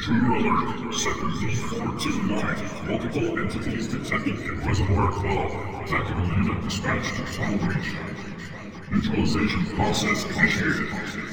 Intruder alert. Sector D429. Multiple entities detected in Reservoir 12. Tactical unit dispatched to breach. Neutralization process initiated.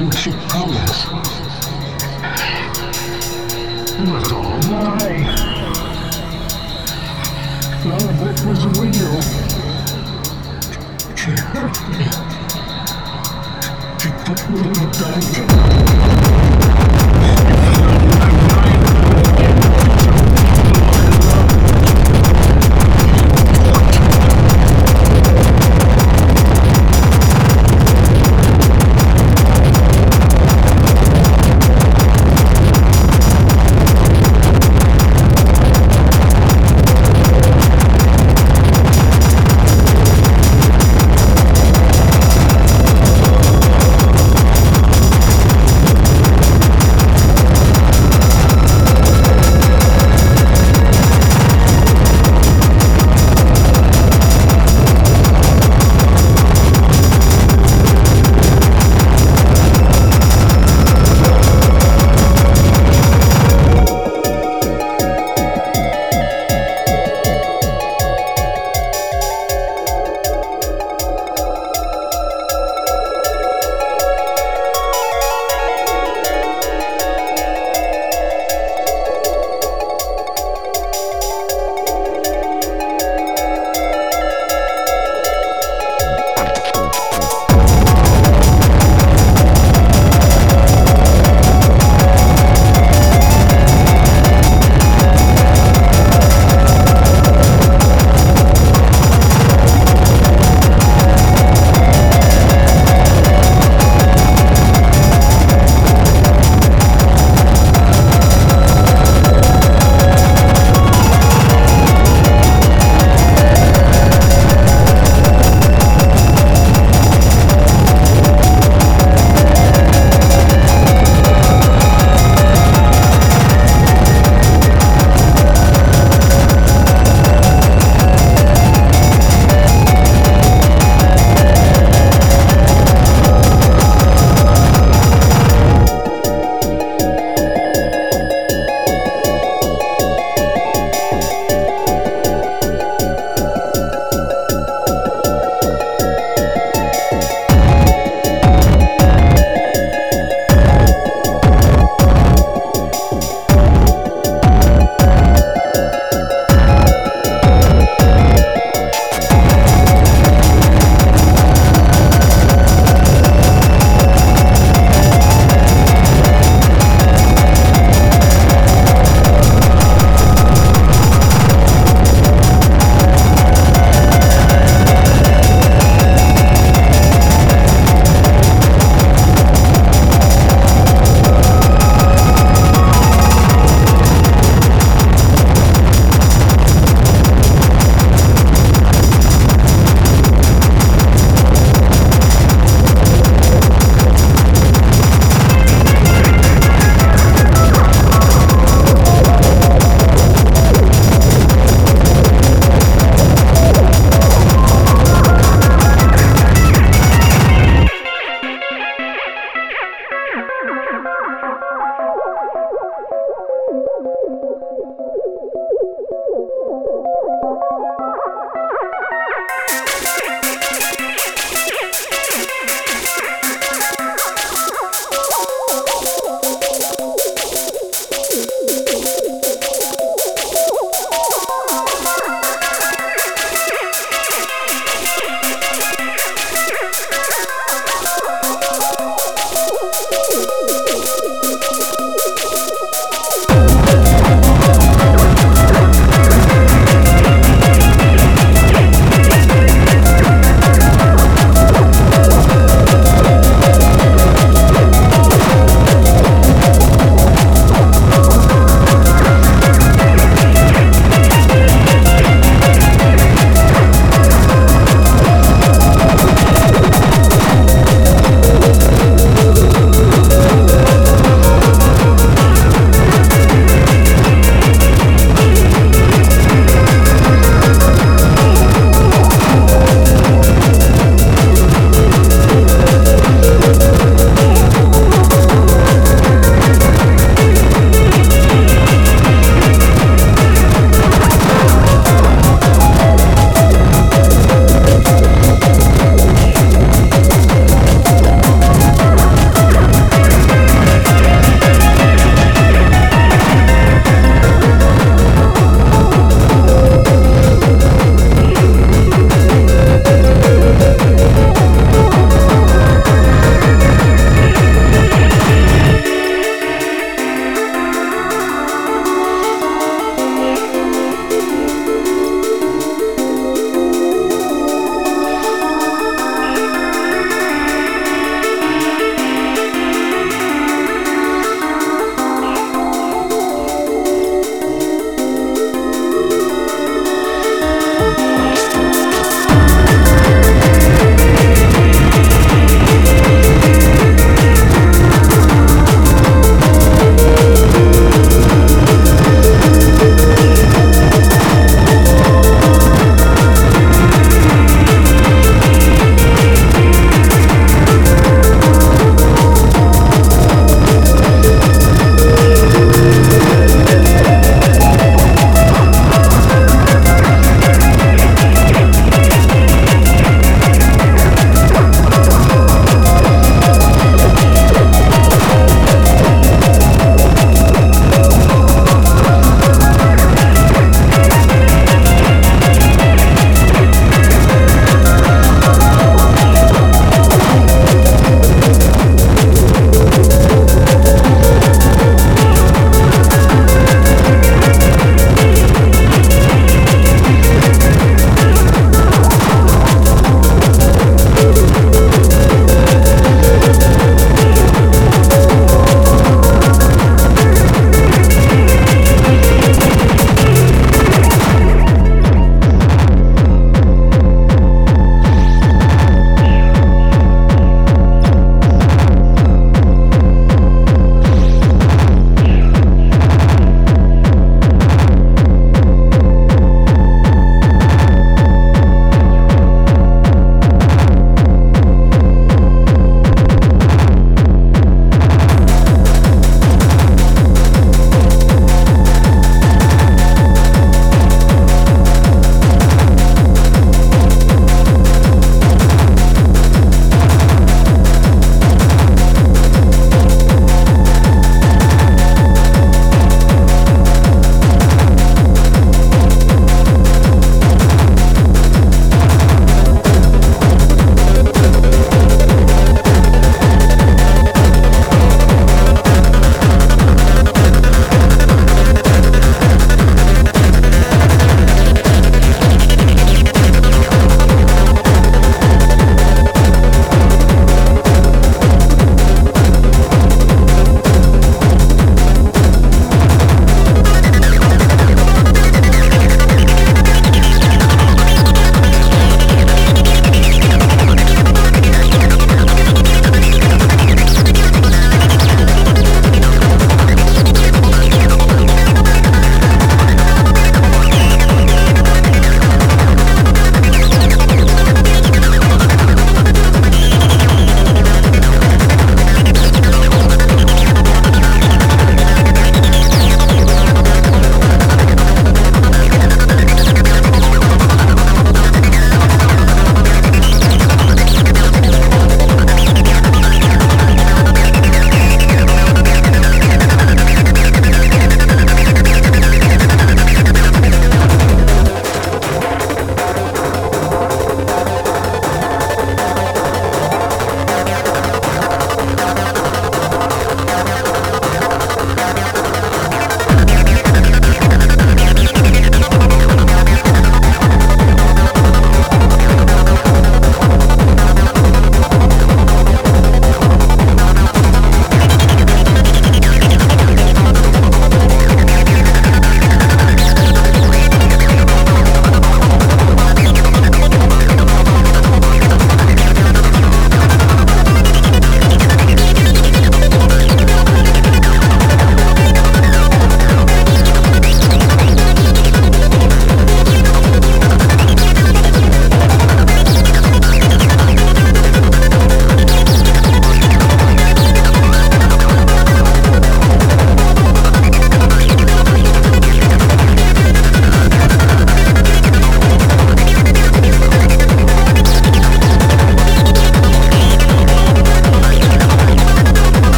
Promised. It was all mine. None of was real. She hurt me. Put me in a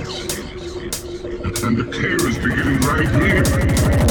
apart. And the care is beginning right